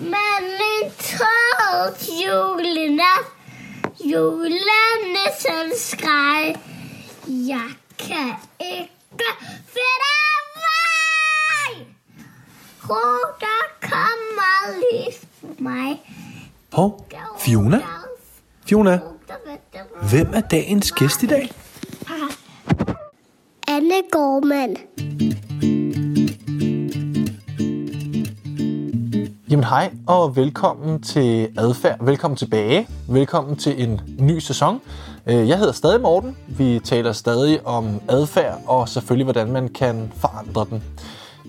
Men en tog julenat, julenissen skreg, jeg kan ikke finde vej. Ro, der kommer lys på mig. Hov, Fiona? Fiona, hvem er dagens gæst i dag? Anne Gormand. Jamen hej og velkommen til Adfærd. Velkommen tilbage. Velkommen til en ny sæson. Øh, jeg hedder stadig Morten. Vi taler stadig om adfærd og selvfølgelig hvordan man kan forandre den.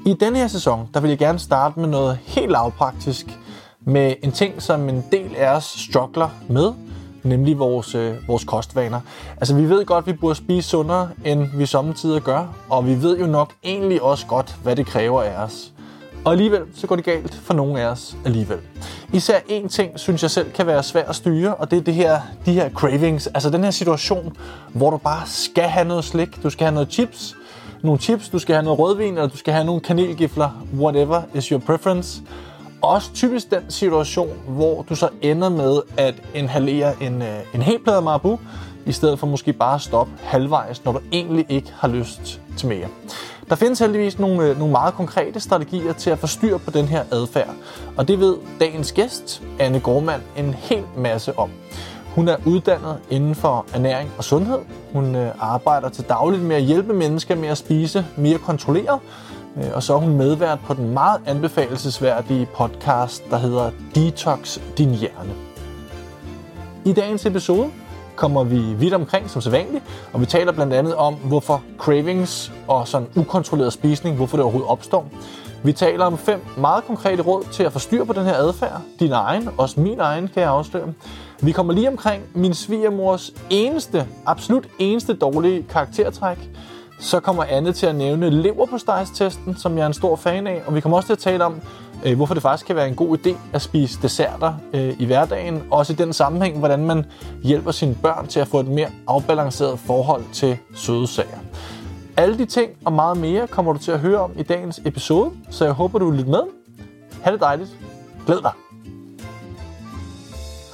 I denne her sæson, der vil jeg gerne starte med noget helt lavpraktisk. Med en ting, som en del af os struggler med, nemlig vores, øh, vores kostvaner. Altså vi ved godt, at vi burde spise sundere, end vi samtidig gør, og vi ved jo nok egentlig også godt, hvad det kræver af os. Og alligevel så går det galt for nogle af os alligevel. Især en ting, synes jeg selv kan være svært at styre, og det er det her, de her cravings. Altså den her situation, hvor du bare skal have noget slik, du skal have noget chips, nogle chips, du skal have noget rødvin, eller du skal have nogle kanelgifler, whatever is your preference. Også typisk den situation, hvor du så ender med at inhalere en, øh, en hel plade Marabu, i stedet for måske bare at stoppe halvvejs, når du egentlig ikke har lyst til mere. Der findes heldigvis nogle, øh, nogle meget konkrete strategier til at få styr på den her adfærd, og det ved dagens gæst, Anne Gormand, en hel masse om. Hun er uddannet inden for ernæring og sundhed. Hun øh, arbejder til dagligt med at hjælpe mennesker med at spise mere kontrolleret, Øh, og så er hun medvært på den meget anbefalesværdige podcast, der hedder Detox Din Hjerne. I dagens episode kommer vi vidt omkring som sædvanligt, og vi taler blandt andet om, hvorfor cravings og sådan ukontrolleret spisning, hvorfor det overhovedet opstår. Vi taler om fem meget konkrete råd til at få styr på den her adfærd. Din egen, også min egen, kan jeg afsløre. Vi kommer lige omkring min svigermors eneste, absolut eneste dårlige karaktertræk. Så kommer Anne til at nævne leverpostejstesten, som jeg er en stor fan af. Og vi kommer også til at tale om, øh, hvorfor det faktisk kan være en god idé at spise desserter øh, i hverdagen. Også i den sammenhæng, hvordan man hjælper sine børn til at få et mere afbalanceret forhold til søde sager. Alle de ting og meget mere kommer du til at høre om i dagens episode, så jeg håber, du vil lytte med. Ha' det dejligt. Glæd dig.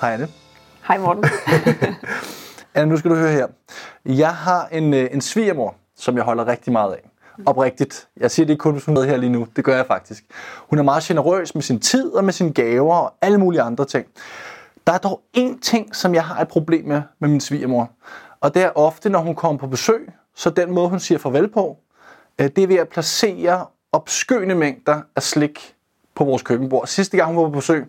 Hej Anne. Hej Morten. Anne, nu skal du høre her. Jeg har en, øh, en svigermor, som jeg holder rigtig meget af. Oprigtigt. Jeg siger det ikke kun, hvis hun er med her lige nu. Det gør jeg faktisk. Hun er meget generøs med sin tid og med sine gaver og alle mulige andre ting. Der er dog én ting, som jeg har et problem med med min svigermor. Og det er ofte, når hun kommer på besøg, så den måde, hun siger farvel på, øh, det er ved at placere opskøne mængder af slik på vores køkkenbord. Sidste gang hun var på besøg,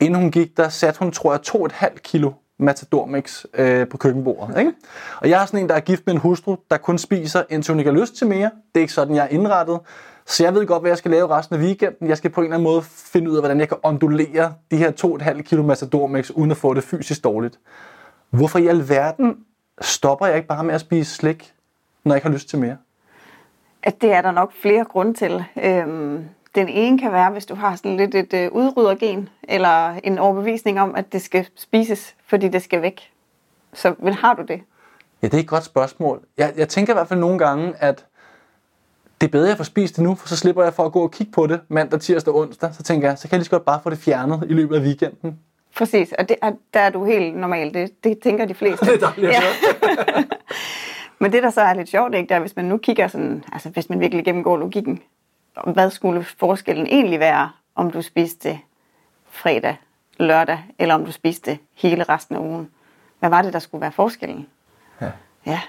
inden hun gik, der satte hun, tror jeg, 2,5 kilo matadormix øh, på køkkenbordet. Ikke? Og jeg er sådan en, der er gift med en hustru, der kun spiser, indtil hun ikke har lyst til mere. Det er ikke sådan, jeg er indrettet. Så jeg ved godt, hvad jeg skal lave resten af weekenden. Jeg skal på en eller anden måde finde ud af, hvordan jeg kan ondulere de her 2,5 kilo matadormix, uden at få det fysisk dårligt. Hvorfor i alverden stopper jeg ikke bare med at spise slik, når jeg ikke har lyst til mere? At det er der nok flere grunde til. Øhm, den ene kan være, hvis du har sådan lidt et øh, udryddergen, eller en overbevisning om, at det skal spises, fordi det skal væk. Så men har du det? Ja, det er et godt spørgsmål. Jeg, jeg tænker i hvert fald nogle gange, at det er bedre, at jeg får spist det nu, for så slipper jeg for at gå og kigge på det mandag, tirsdag og onsdag. Så tænker jeg, så kan jeg lige så godt bare få det fjernet i løbet af weekenden. Præcis, og det er, der er du helt normal. Det, det tænker de fleste. Det er dejligt høre. Men det, der så er lidt sjovt, ikke, der, hvis man nu kigger sådan, altså hvis man virkelig gennemgår logikken, hvad skulle forskellen egentlig være, om du spiste fredag, lørdag, eller om du spiste hele resten af ugen. Hvad var det, der skulle være forskellen? Ja. Ja.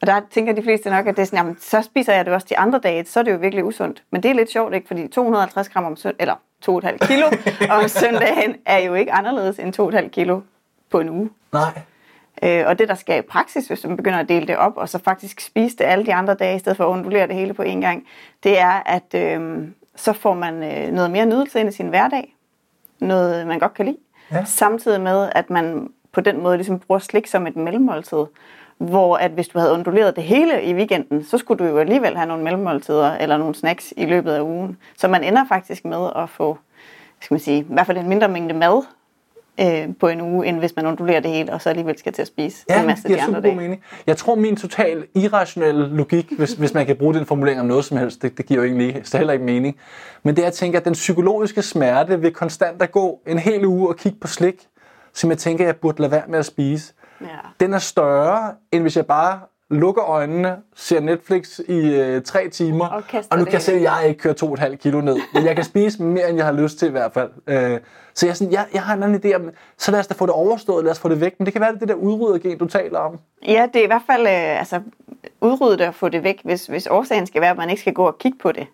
Og der tænker de fleste nok, at det er sådan, jamen, så spiser jeg det også de andre dage, så er det jo virkelig usundt. Men det er lidt sjovt, ikke? Fordi 250 gram om søndag, eller 2,5 kilo om søndagen, er jo ikke anderledes end 2,5 kilo på en uge. Nej. Øh, og det, der skal i praksis, hvis man begynder at dele det op, og så faktisk spise det alle de andre dage, i stedet for at undulere det hele på én gang, det er, at øh, så får man øh, noget mere nydelse ind i sin hverdag. Noget, man godt kan lide. Ja. Samtidig med, at man på den måde ligesom bruger slik som et mellemmåltid. Hvor at hvis du havde unduleret det hele i weekenden, så skulle du jo alligevel have nogle mellemmåltider eller nogle snacks i løbet af ugen. Så man ender faktisk med at få, skal man sige, i hvert fald en mindre mængde mad, øh, på en uge, end hvis man ondulerer det hele, og så alligevel skal til at spise Ja, en det masse af giver de andre dage. mening. Jeg tror, min total irrationelle logik, hvis, hvis man kan bruge den formulering om noget som helst, det, det giver jo egentlig så heller ikke mening. Men det er at tænke, at den psykologiske smerte ved konstant at gå en hel uge og kigge på slik, som jeg tænker, jeg burde lade være med at spise, Ja. den er større, end hvis jeg bare lukker øjnene, ser Netflix i øh, tre timer, Og og nu kan jeg se, at hele. jeg ikke kører to og et halvt kilo ned. Men jeg kan spise mere, end jeg har lyst til i hvert fald. Øh, så jeg, sådan, jeg, jeg har en anden idé om, så lad os da få det overstået, lad os få det væk. Men det kan være, det det der udryddergen, du taler om. Ja, det er i hvert fald øh, altså, udrydde det og få det væk. Hvis, hvis årsagen skal være, at man ikke skal gå og kigge på det,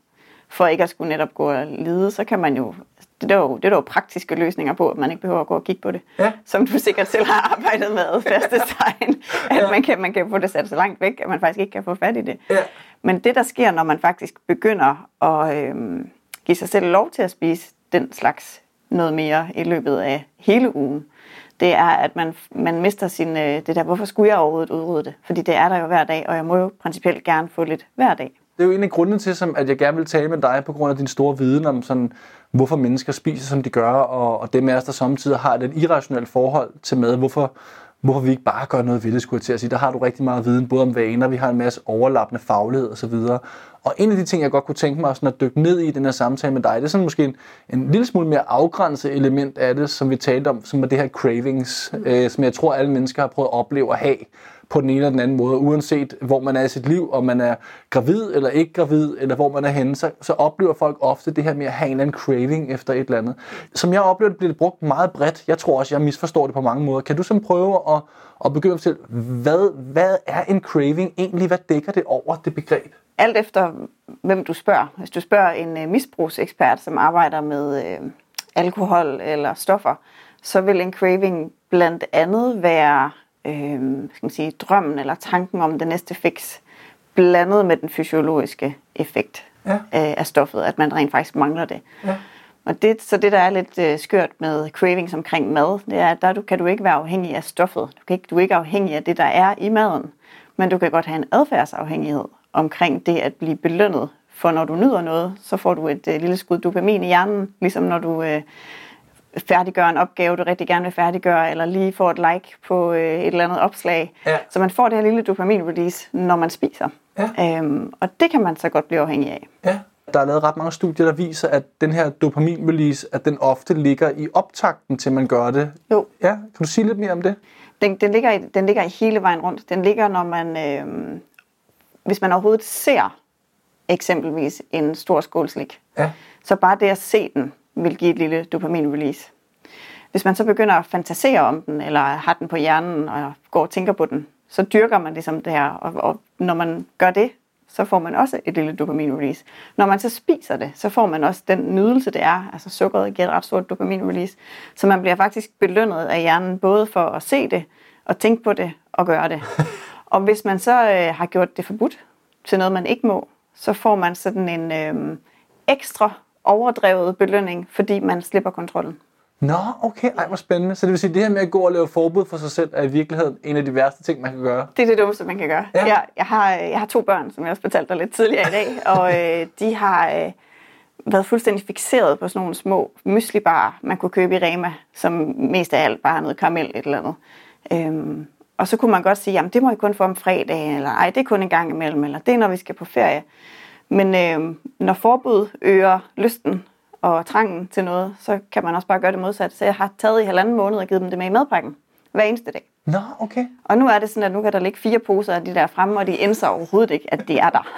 for ikke at skulle netop gå og lide, så kan man jo... Det er, jo, det er der jo praktiske løsninger på, at man ikke behøver at gå og kigge på det. Ja. Som du sikkert selv har arbejdet med adfærdsdesign. At Ja. man, kan, man kan få det sat så langt væk, at man faktisk ikke kan få fat i det. Ja. Men det, der sker, når man faktisk begynder at øhm, give sig selv lov til at spise den slags noget mere i løbet af hele ugen, det er, at man, man mister sin, øh, det der, hvorfor skulle jeg overhovedet udrydde det? Fordi det er der jo hver dag, og jeg må jo principielt gerne få lidt hver dag. Det er jo en af grundene til, som, at jeg gerne vil tale med dig på grund af din store viden om, sådan, hvorfor mennesker spiser, som de gør, og, og dem af os, der samtidig har et irrationelt forhold til mad. Hvorfor, hvorfor vi ikke bare gør noget ved det, skulle jeg til at sige. Der har du rigtig meget viden, både om vaner, vi har en masse overlappende faglighed osv. Og en af de ting, jeg godt kunne tænke mig sådan at dykke ned i den her samtale med dig, det er sådan måske en, en lille smule mere afgrænset element af det, som vi talte om, som er det her cravings, mm. øh, som jeg tror, alle mennesker har prøvet at opleve at have på den ene eller den anden måde, uanset hvor man er i sit liv, om man er gravid eller ikke gravid, eller hvor man er henne, så, så oplever folk ofte det her med at have en eller anden craving efter et eller andet. Som jeg oplever, det bliver det brugt meget bredt. Jeg tror også, jeg misforstår det på mange måder. Kan du sådan prøve at, at begynde at fortælle, hvad, hvad er en craving egentlig? Hvad dækker det over, det begreb? Alt efter, hvem du spørger. Hvis du spørger en øh, misbrugsekspert, som arbejder med øh, alkohol eller stoffer, så vil en craving blandt andet være øh, skal man sige, drømmen eller tanken om det næste fix, blandet med den fysiologiske effekt Ja. øh, af stoffet, at man rent faktisk mangler det. Ja. Og det, så det, der er lidt øh, skørt med cravings omkring mad, det er, at der du, kan du ikke være afhængig af stoffet. Du, kan ikke, du er ikke afhængig af det, der er i maden. Men du kan godt have en adfærdsafhængighed omkring det at blive belønnet. For når du nyder noget, så får du et øh, lille skud dopamin i hjernen, ligesom når du øh, færdiggør en opgave, du rigtig gerne vil færdiggøre, eller lige får et like på øh, et eller andet opslag. Ja. Så man får det her lille dopamin-release, når man spiser. Ja. Øhm, og det kan man så godt blive afhængig af. Ja. Der er lavet ret mange studier, der viser, at den her dopamin-release, at den ofte ligger i optakten til, man gør det. Jo, Ja, kan du sige lidt mere om det? Den, den, ligger i, den ligger i hele vejen rundt. Den ligger, når man, øh, hvis man overhovedet ser eksempelvis en stor skål slik, Ja. så bare det at se den vil give et lille dopamin-release. Hvis man så begynder at fantasere om den, eller har den på hjernen og går og tænker på den, så dyrker man ligesom det her. Og, og når man gør det, så får man også et lille dopamin-release. Når man så spiser det, så får man også den nydelse, det er. Altså sukkeret giver et ret stort dopamin-release. Så man bliver faktisk belønnet af hjernen, både for at se det, og tænke på det, og gøre det. og hvis man så øh, har gjort det forbudt til noget, man ikke må, så får man sådan en øh, ekstra overdrevet belønning, fordi man slipper kontrollen. Nå, okay, ej, hvor spændende. Så det vil sige, at det her med at gå og lave forbud for sig selv, er i virkeligheden en af de værste ting, man kan gøre. Det er det dummeste, man kan gøre. Ja. Jeg, jeg, har, jeg har to børn, som jeg også fortalte dig lidt tidligere i dag, og øh, de har øh, været fuldstændig fixeret på sådan nogle små myslibarer, man kunne købe i Rema, som mest af alt bare noget karamel et eller andet. Øhm, og så kunne man godt sige, jamen det må I kun få om fredagen, eller ej, det er kun en gang imellem, eller det er, når vi skal på ferie. Men øh, når forbud øger lysten og trangen til noget, så kan man også bare gøre det modsatte. Så jeg har taget i halvanden måned og givet dem det med i madpakken hver eneste dag. Nå, okay. Og nu er det sådan, at nu kan der ligge fire poser af de der fremme, og de indser overhovedet ikke, at de er der.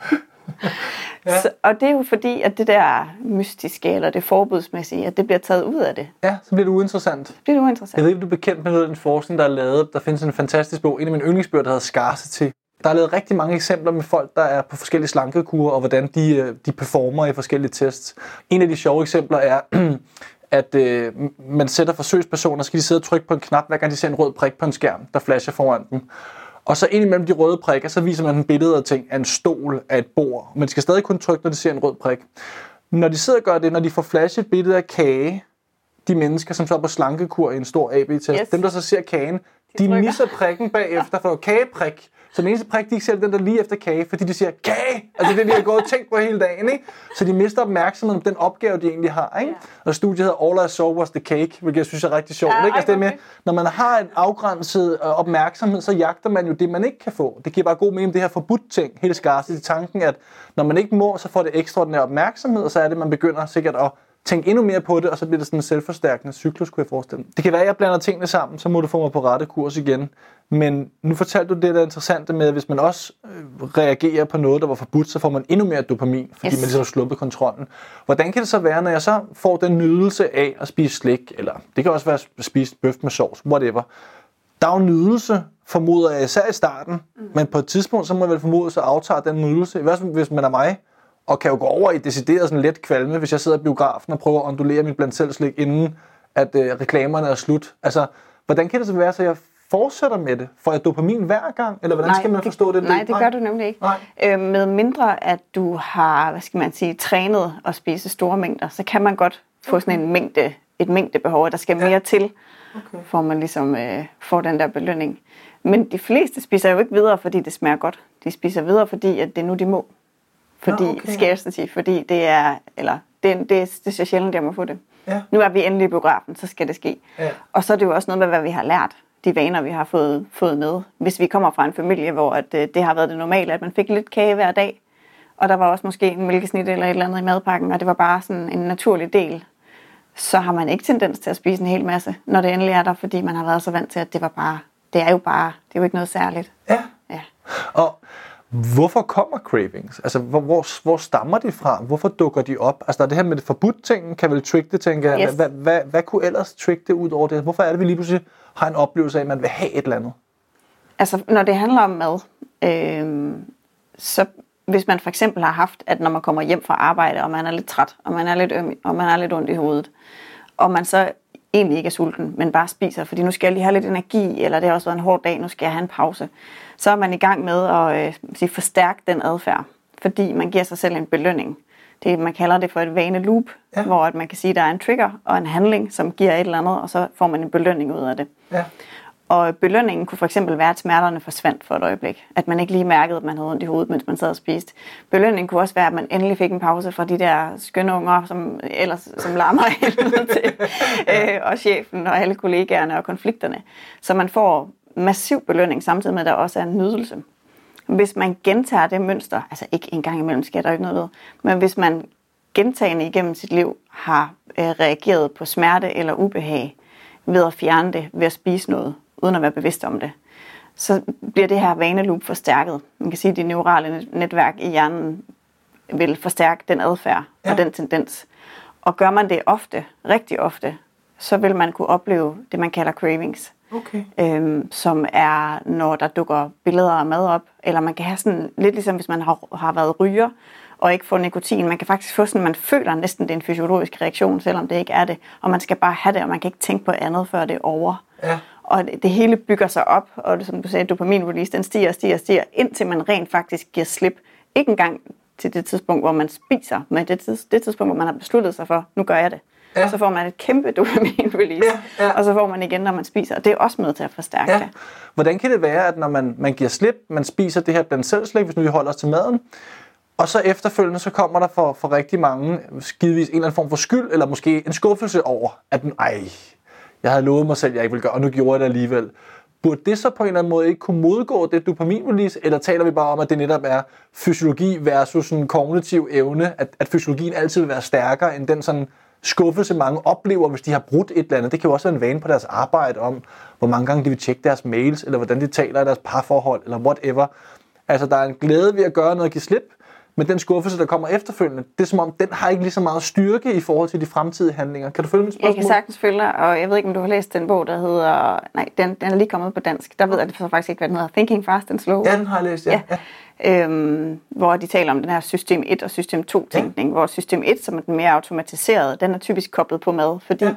ja. så, og det er jo fordi, at det der mystiske, eller det forbudsmæssige, at det bliver taget ud af det. Ja, så bliver det uinteressant. Det bliver Jeg uinteressant. ved ikke, du er bekendt med den forskning, der er lavet. Der findes en fantastisk bog, en af mine yndlingsbøger, der hedder Scarcity. Der er lavet rigtig mange eksempler med folk, der er på forskellige slankekurer, og hvordan de, øh, de performer i forskellige tests. En af de sjove eksempler er, at øh, man sætter forsøgspersoner, skal de sidde og trykke på en knap, hver gang de ser en rød prik på en skærm, der flasher foran dem. Og så ind imellem de røde prikker, så viser man dem billeder af ting af en stol, af et bord. Men de skal stadig kun trykke, når de ser en rød prik. Når de sidder og gør det, når de får flashet et billede af kage, de mennesker, som så er på slankekur i en stor AB-test, Yes. dem, der så ser kagen, de trykker. misser prikken bagefter, for kageprik. Så den eneste prik, de ikke ser, er den der lige efter kage, fordi de siger, kage! Altså det de har gået og tænkt på hele dagen, ikke? Så de mister opmærksomheden om den opgave, de egentlig har, ikke? Ja. Og studiet hedder All I Saw Was The Cake, hvilket jeg synes er rigtig sjovt, Ja, ikke? Altså det med, når man har en afgrænset øh, opmærksomhed, så jagter man jo det, man ikke kan få. Det giver bare god mening, det her forbudt ting, hele scarcity tanken, at når man ikke må, så får det ekstraordinær opmærksomhed, og så er det, man begynder sikkert at tænke endnu mere på det, og så bliver det sådan en selvforstærkende cyklus, kunne jeg forestille mig. Det kan være, at jeg blander tingene sammen, så må du få mig på rette kurs igen. Men nu fortalte du det, der er interessante med, at hvis man også øh, reagerer på noget, der var forbudt, så får man endnu mere dopamin, fordi Yes. man ligesom har sluppet kontrollen. Hvordan kan det så være, når jeg så får den nydelse af at spise slik, eller det kan også være at spise bøf med sovs, whatever. Der er jo nydelse, formoder jeg, især i starten, mm. men på et tidspunkt, så må jeg vel formode, så aftager den nydelse, i hvert fald hvis man er mig, og kan jo gå over i decideret sådan let kvalme, hvis jeg sidder i biografen og prøver at ondulere mit blandt selv slik, inden at øh, reklamerne er slut. Altså, hvordan kan det så være, så jeg fortsætter med det? Får jeg dopamin hver gang? Eller hvordan skal man forstå det? Nej, det gør du nemlig ikke. Nej. Øh, med mindre at du har, hvad skal man sige, trænet at spise store mængder, så kan man godt få sådan en mængde, et mængdebehov, der skal mere til, Okay. for man ligesom øh, får den der belønning. Men de fleste spiser jo ikke videre, fordi det smager godt. De spiser videre, fordi at det er nu, de må. Fordi Nå, okay. scarcity, fordi det er, eller det, det, det er så sjældent, jeg må få det. Ja. Nu er vi endelig i biografen, så skal det ske. Ja. Og så er det jo også noget med, hvad vi har lært. De vaner, vi har fået, fået med. Hvis vi kommer fra en familie, hvor at, øh, det har været det normale, at man fik lidt kage hver dag, og der var også måske en mælkesnit eller et eller andet i madpakken, og det var bare sådan en naturlig del, så har man ikke tendens til at spise en hel masse, når det endelig er der, fordi man har været så vant til, at det var bare, det er jo bare, det er jo ikke noget særligt. Ja. Ja. Og hvorfor kommer cravings? Altså, hvor, hvor, hvor stammer de fra? Hvorfor dukker de op? Altså, der er det her med det forbudt ting, kan vel trick det, tænker jeg. Yes. Hvad, hvad, hvad kunne ellers trick det ud over det? Hvorfor er det, vi lige pludselig har en oplevelse af, at man vil have et eller andet? Altså, når det handler om mad, øh, så hvis man for eksempel har haft, at når man kommer hjem fra arbejde, og man er lidt træt, og man er lidt øm, og man er lidt ondt i hovedet, og man så egentlig ikke er sulten, men bare spiser, fordi nu skal jeg lige have lidt energi, eller det har også været en hård dag, nu skal jeg have en pause, så er man i gang med at øh, sige, forstærke den adfærd, fordi man giver sig selv en belønning. Det, man kalder det for et vane loop, Ja. ja. hvor at man kan sige, at der er en trigger og en handling, som giver et eller andet, og så får man en belønning ud af det. Ja. Og belønningen kunne for eksempel være, at smerterne forsvandt for et øjeblik. At man ikke lige mærkede, at man havde ondt i hovedet, mens man sad og spiste. Belønningen kunne også være, at man endelig fik en pause fra de der skønne unger, som ellers som larmer helvede til. øh, og chefen og alle kollegaerne og konflikterne. Så man får massiv belønning, samtidig med, at der også er en nydelse. Hvis man gentager det mønster, altså ikke en gang imellem sker der ikke noget ved, men hvis man gentagende igennem sit liv har øh, reageret på smerte eller ubehag ved at fjerne det, ved at spise noget, uden at være bevidst om det, så bliver det her vaneloop forstærket. Man kan sige, at de neurale net- netværk i hjernen vil forstærke den adfærd Ja. og den tendens. Og gør man det ofte, rigtig ofte, så vil man kunne opleve det, man kalder cravings Okay. øhm, som er, når der dukker billeder af mad op, eller man kan have sådan, lidt ligesom hvis man har, har været ryger, og ikke får nikotin. Man kan faktisk få sådan, man føler næsten, det er en fysiologisk reaktion, selvom det ikke er det. Og man skal bare have det, og man kan ikke tænke på andet, før det er over. Ja. Og det, det hele bygger sig op, og det, som du sagde, dopamin release, den stiger og stiger og stiger, indtil man rent faktisk giver slip. Ikke engang til det tidspunkt, hvor man spiser, men det, tids, det tidspunkt, hvor man har besluttet sig for, nu gør jeg det. Ja. Ja. Så får man et kæmpe dopamin release, Ja, ja. og så får man igen, når man spiser. Og det er også med til at forstærke Ja. det. Hvordan kan det være, at når man, man giver slip, man spiser det her blandt selv slik, hvis nu vi holder os til maden, og så efterfølgende, så kommer der for, for rigtig mange givetvis en eller anden form for skyld, eller måske en skuffelse over, at ej, jeg havde lovet mig selv, jeg ikke ville gøre, og nu gjorde jeg det alligevel. Burde det så på en eller anden måde ikke kunne modgå det dopaminrelease, eller taler vi bare om, at det netop er fysiologi versus en kognitiv evne, at, at fysiologien altid vil være stærkere end den sådan skuffelse, mange oplever, hvis de har brudt et eller andet. Det kan jo også være en vane på deres arbejde om, hvor mange gange de vil tjekke deres mails, eller hvordan de taler i deres parforhold, eller whatever. Altså, der er en glæde ved at gøre noget og give slip, men den skuffelse, der kommer efterfølgende, det er som om, den har ikke lige så meget styrke i forhold til de fremtidige handlinger. Kan du følge Jeg spørgsmål? kan sagtens følge dig, og jeg ved ikke, om du har læst den bog, der hedder... Nej, den, den er lige kommet på dansk. Der ved jeg det faktisk ikke, hvad den hedder. Thinking Fast and Slow. Ja, den har jeg læst, ja. ja. ja. Øhm, hvor de taler om den her system 1 og system 2 tænkning, ja. hvor system 1, som er den mere automatiserede, den er typisk koblet på mad, fordi Ja.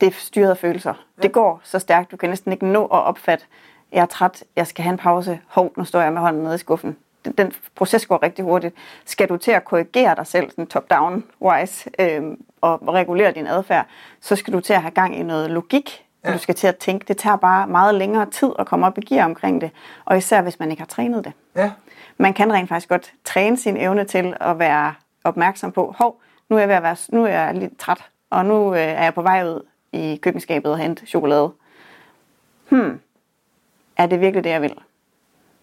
det er styret af følelser. Ja. Det går så stærkt, du kan næsten ikke nå at opfatte, jeg er træt, jeg skal have en pause, hov, nu står jeg med hånden nede i skuffen. Den, proces går rigtig hurtigt. Skal du til at korrigere dig selv, sådan top-down-wise, øhm, og regulere din adfærd, så skal du til at have gang i noget logik, Ja. Du skal til at tænke. Det tager bare meget længere tid at komme op i gear omkring det. Og især hvis man ikke har trænet det. Ja. Man kan rent faktisk godt træne sin evne til at være opmærksom på, hov, nu er jeg, ved at være, nu er jeg lidt træt, og nu øh, er jeg på vej ud i køkkenskabet og hente chokolade. Hmm, er det virkelig det, jeg vil?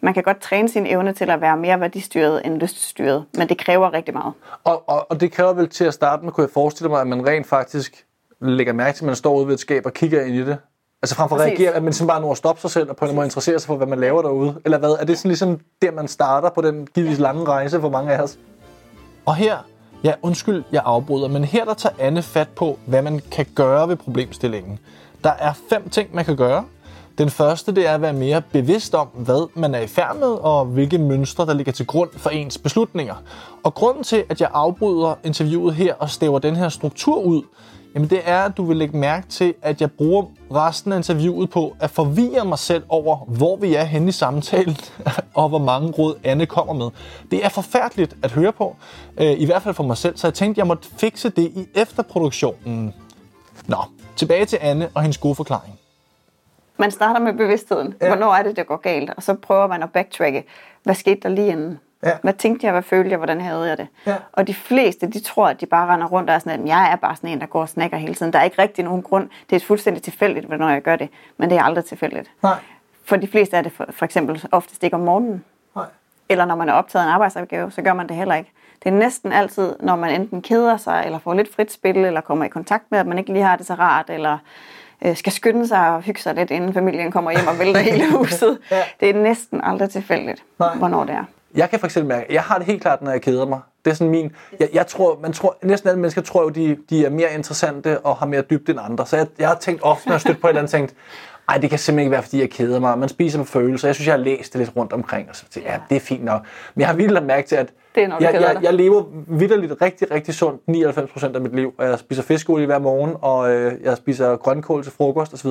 Man kan godt træne sin evne til at være mere værdistyret end lyststyret, men det kræver rigtig meget. Og, og, og det kræver vel til at starte med, kunne jeg forestille mig, at man rent faktisk lægger mærke til, at man står ude ved et skab og kigger ind i det. Altså frem for at reagere, at man simpelthen bare når at stoppe sig selv og på en måde interessere sig for, hvad man laver derude. Eller hvad? Er det sådan ligesom der, man starter på den givetvis lange rejse for mange af os? Og her, ja undskyld, jeg afbryder, men her der tager Anne fat på, hvad man kan gøre ved problemstillingen. Der er fem ting, man kan gøre. Den første, det er at være mere bevidst om, hvad man er i færd med, og hvilke mønstre, der ligger til grund for ens beslutninger. Og grunden til, at jeg afbryder interviewet her og stæver den her struktur ud, jamen det er, at du vil lægge mærke til, at jeg bruger resten af interviewet på at forvirre mig selv over, hvor vi er henne i samtalen, og hvor mange råd Anne kommer med. Det er forfærdeligt at høre på, øh, i hvert fald for mig selv, så jeg tænkte, jeg måtte fikse det i efterproduktionen. Nå, tilbage til Anne og hendes gode forklaring. Man starter med bevidstheden. Ja. Hvornår er det, det går galt? Og så prøver man at backtracke. Hvad skete der lige inden? Ja. Hvad tænkte jeg? Hvad følte jeg? Hvordan havde jeg det? Ja. Og de fleste, de tror, at de bare render rundt og er sådan, at jeg er bare sådan en, der går og snakker hele tiden. Der er ikke rigtig nogen grund. Det er fuldstændig tilfældigt, hvornår jeg gør det. Men det er aldrig tilfældigt. Nej. For de fleste er det for, for eksempel oftest ikke om morgenen. Nej. Eller når man er optaget af en arbejdsopgave, så gør man det heller ikke. Det er næsten altid, når man enten keder sig, eller får lidt frit spil, eller kommer i kontakt med, at man ikke lige har det så rart, eller øh, skal skynde sig og hygge sig lidt, inden familien kommer hjem og vælter hele huset. Ja. Det er næsten aldrig tilfældigt, Nej. hvornår det er. Jeg kan for eksempel mærke, jeg har det helt klart, når jeg keder mig. Det er sådan min, jeg, jeg tror, man tror, næsten alle mennesker tror jo, de, de er mere interessante og har mere dybde end andre. Så jeg, jeg har tænkt ofte, når jeg stødt på et eller andet, tænkt, ej, det kan simpelthen ikke være, fordi jeg keder mig. Man spiser på følelser. Jeg synes, jeg har læst det lidt rundt omkring, og så tænkte, jeg, ja, det er fint nok. Men jeg har lagt mærke til, at Det er, når jeg, jeg, jeg lever vidderligt rigtig, rigtig sundt 99% af mit liv. Og jeg spiser fiskeolie hver morgen, og øh, jeg spiser grønkål til frokost osv.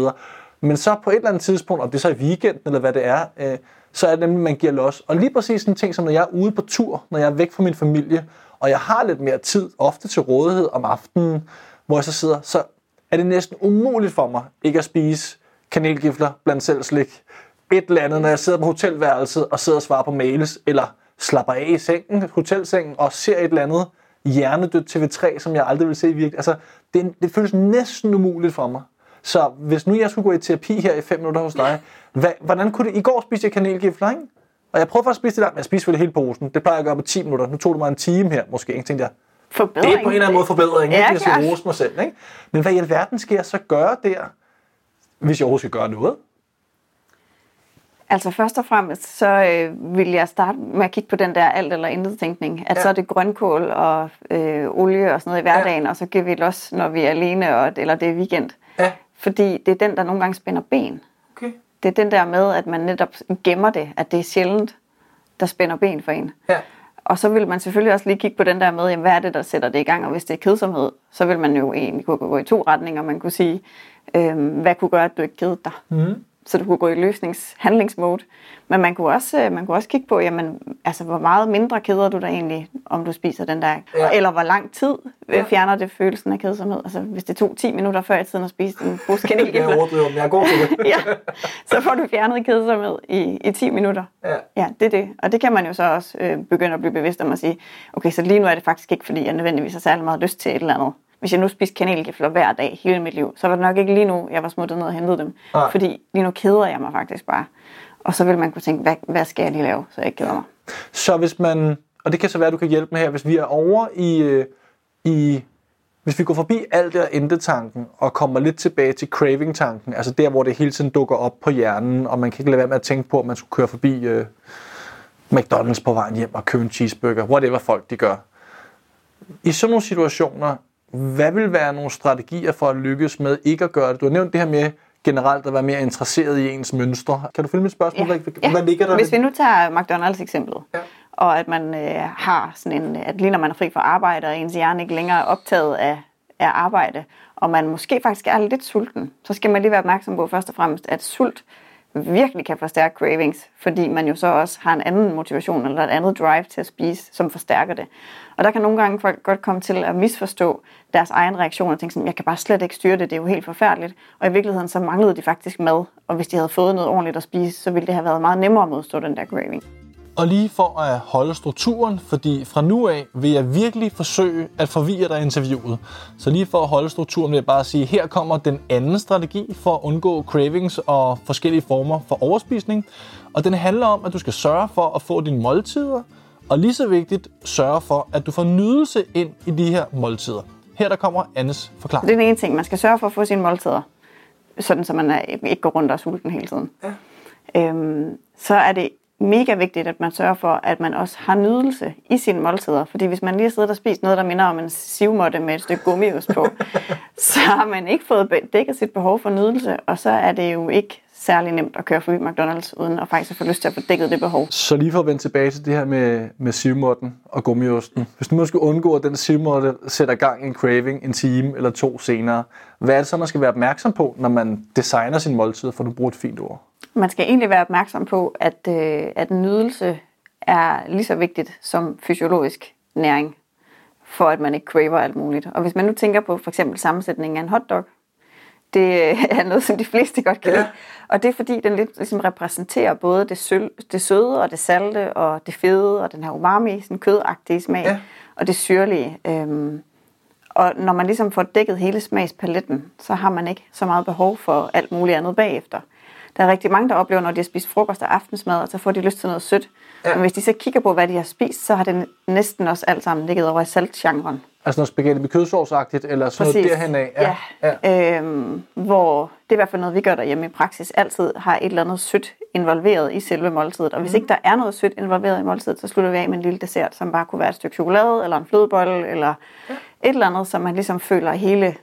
Men så på et eller andet tidspunkt, om det så er i weekenden eller hvad det er, øh, så er det nemlig, man giver los. Og lige præcis sådan en ting, som når jeg er ude på tur, når jeg er væk fra min familie, og jeg har lidt mere tid, ofte til rådighed om aftenen, hvor jeg så sidder, så er det næsten umuligt for mig ikke at spise kanelgifler blandt selv slik. Et eller andet, når jeg sidder på hotelværelset og sidder og svarer på mails, eller slapper af i sengen, hotelsengen, og ser et eller andet hjernedødt TV3, som jeg aldrig vil se i virkelig. Altså, det, det føles næsten umuligt for mig. Så hvis nu jeg skulle gå i terapi her i fem minutter hos dig, hvad, hvordan kunne det... I går spiste jeg kanelgifler, ikke? Og jeg prøvede faktisk at spise det der, men jeg spiste selvfølgelig hele posen. Det plejer jeg at gøre på 10 minutter. Nu tog det mig en time her, måske. Ikke? Tænkte jeg, Forbedring. det er på en eller anden måde forbedring, ikke? Ja, Jeg skal rose mig selv, ikke? Men hvad i alverden skal jeg så gøre der, hvis jeg overhovedet skal gøre noget? Altså først og fremmest, så øh, vil jeg starte med at kigge på den der alt eller intet tænkning. At Ja. så er det grønkål og øh, olie og sådan noget i hverdagen, ja. og så giver vi los, når vi er alene, og, eller det er weekend. Ja. Fordi det er den, der nogle gange spænder ben. Okay. Det er den der med, at man netop gemmer det, at det er sjældent, der spænder ben for en. Ja. Og så vil man selvfølgelig også lige kigge på den der med, jamen, hvad er det, der sætter det i gang, og hvis det er kedsomhed, så vil man jo egentlig kunne gå i to retninger. Man kunne sige, øhm, hvad kunne gøre, at du ikke kedede dig? Mm. Så du kunne gå i løsningshandlingsmode. Men man kunne også, øh, man kunne også kigge på, jamen, altså, hvor meget mindre keder du dig egentlig, om du spiser den der. Ja. Eller hvor lang tid Ja. ja. fjerner det følelsen af kedsomhed. Altså hvis det tog 10 minutter før i tiden at spise en Jeg kanelgifler, overdriver, men jeg er god til det. ja, så får du fjernet kedsomhed i, i 10 minutter. Ja. Ja, det er det. Og det kan man jo så også øh, begynde at blive bevidst om at sige, okay, så lige nu er det faktisk ikke, fordi jeg nødvendigvis har særlig meget lyst til et eller andet. Hvis jeg nu spiste kanelgifler hver dag hele mit liv, så var det nok ikke lige nu, jeg var smuttet ned og hentet dem. Nej. Fordi lige nu keder jeg mig faktisk bare. Og så vil man kunne tænke, hvad, hvad skal jeg lige lave, så jeg ikke keder mig. Så hvis man, og det kan så være, du kan hjælpe med her, hvis vi er over i, øh, i hvis vi går forbi alt det der tanken og kommer lidt tilbage til craving-tanken, altså der, hvor det hele tiden dukker op på hjernen, og man kan ikke lade være med at tænke på, at man skulle køre forbi øh, McDonald's på vejen hjem og købe en cheeseburger, whatever folk de gør. I sådan nogle situationer, hvad vil være nogle strategier for at lykkes med ikke at gøre det? Du har nævnt det her med generelt at være mere interesseret i ens mønstre. Kan du følge mit spørgsmål? Hvad, hvad ligger der? Hvis vi nu tager McDonald's eksemplet, Ja. og at man øh, har sådan en, at lige når man er fri fra arbejde, og ens hjerne ikke længere er optaget af, af arbejde, og man måske faktisk er lidt sulten, så skal man lige være opmærksom på først og fremmest, at sult, virkelig kan forstærke cravings, fordi man jo så også har en anden motivation eller et andet drive til at spise, som forstærker det. Og der kan nogle gange folk godt komme til at misforstå deres egen reaktion og tænke sådan, jeg kan bare slet ikke styre det, det er jo helt forfærdeligt. Og i virkeligheden så manglede de faktisk mad, og hvis de havde fået noget ordentligt at spise, så ville det have været meget nemmere at modstå den der craving. Og lige for at holde strukturen, fordi fra nu af vil jeg virkelig forsøge at forvirre dig i interviewet. Så lige for at holde strukturen vil jeg bare sige, her kommer den anden strategi for at undgå cravings og forskellige former for overspisning. Og den handler om, at du skal sørge for at få dine måltider, og lige så vigtigt, sørge for, at du får nydelse ind i de her måltider. Her der kommer Annes forklaring. Det er den ene ting. Man skal sørge for at få sine måltider, sådan så man ikke går rundt og er sulten hele tiden. Ja. Øhm, så er det mega vigtigt, at man sørger for, at man også har nydelse i sine måltider. Fordi hvis man lige har siddet og spist noget, der minder om en sivmåtte med et stykke gummius på, så har man ikke fået dækket sit behov for nydelse, og så er det jo ikke særlig nemt at køre forbi McDonald's, uden at faktisk få lyst til at få dækket det behov. Så lige for at vende tilbage til det her med, med sivmåtten og gummiosten. Hvis nu man skal undgå, at den sivmåtte sætter gang i en craving en time eller to senere, hvad er det så, man skal være opmærksom på, når man designer sin måltid, for du bruger et fint ord? Man skal egentlig være opmærksom på, at, øh, at nydelse er lige så vigtigt som fysiologisk næring, for at man ikke craver alt muligt. Og hvis man nu tænker på for eksempel sammensætningen af en hotdog, det er noget, som de fleste godt kan ja. lide. Og det er fordi, den lidt ligesom repræsenterer både det, søl, det søde og det salte og det fede og den her umami, sådan kødagtige smag, ja. og det syrlige. Øhm, og når man ligesom får dækket hele smagspaletten, så har man ikke så meget behov for alt muligt andet bagefter. Der er rigtig mange, der oplever, når de har spist frokost og aftensmad, og så får de lyst til noget sødt. Ja. Men hvis de så kigger på, hvad de har spist, så har det næsten også alt sammen ligget over i saltgenren. Altså noget spaghetti med kødsovsagtigt, eller sådan Præcis. noget derhen af? Ja. ja. ja. Øhm, hvor det er i hvert fald noget, vi gør derhjemme i praksis, altid har et eller andet sødt involveret i selve måltidet. Og hvis mm. ikke der er noget sødt involveret i måltidet, så slutter vi af med en lille dessert, som bare kunne være et stykke chokolade, eller en flødebolle, eller ja. et eller andet, som man ligesom føler hele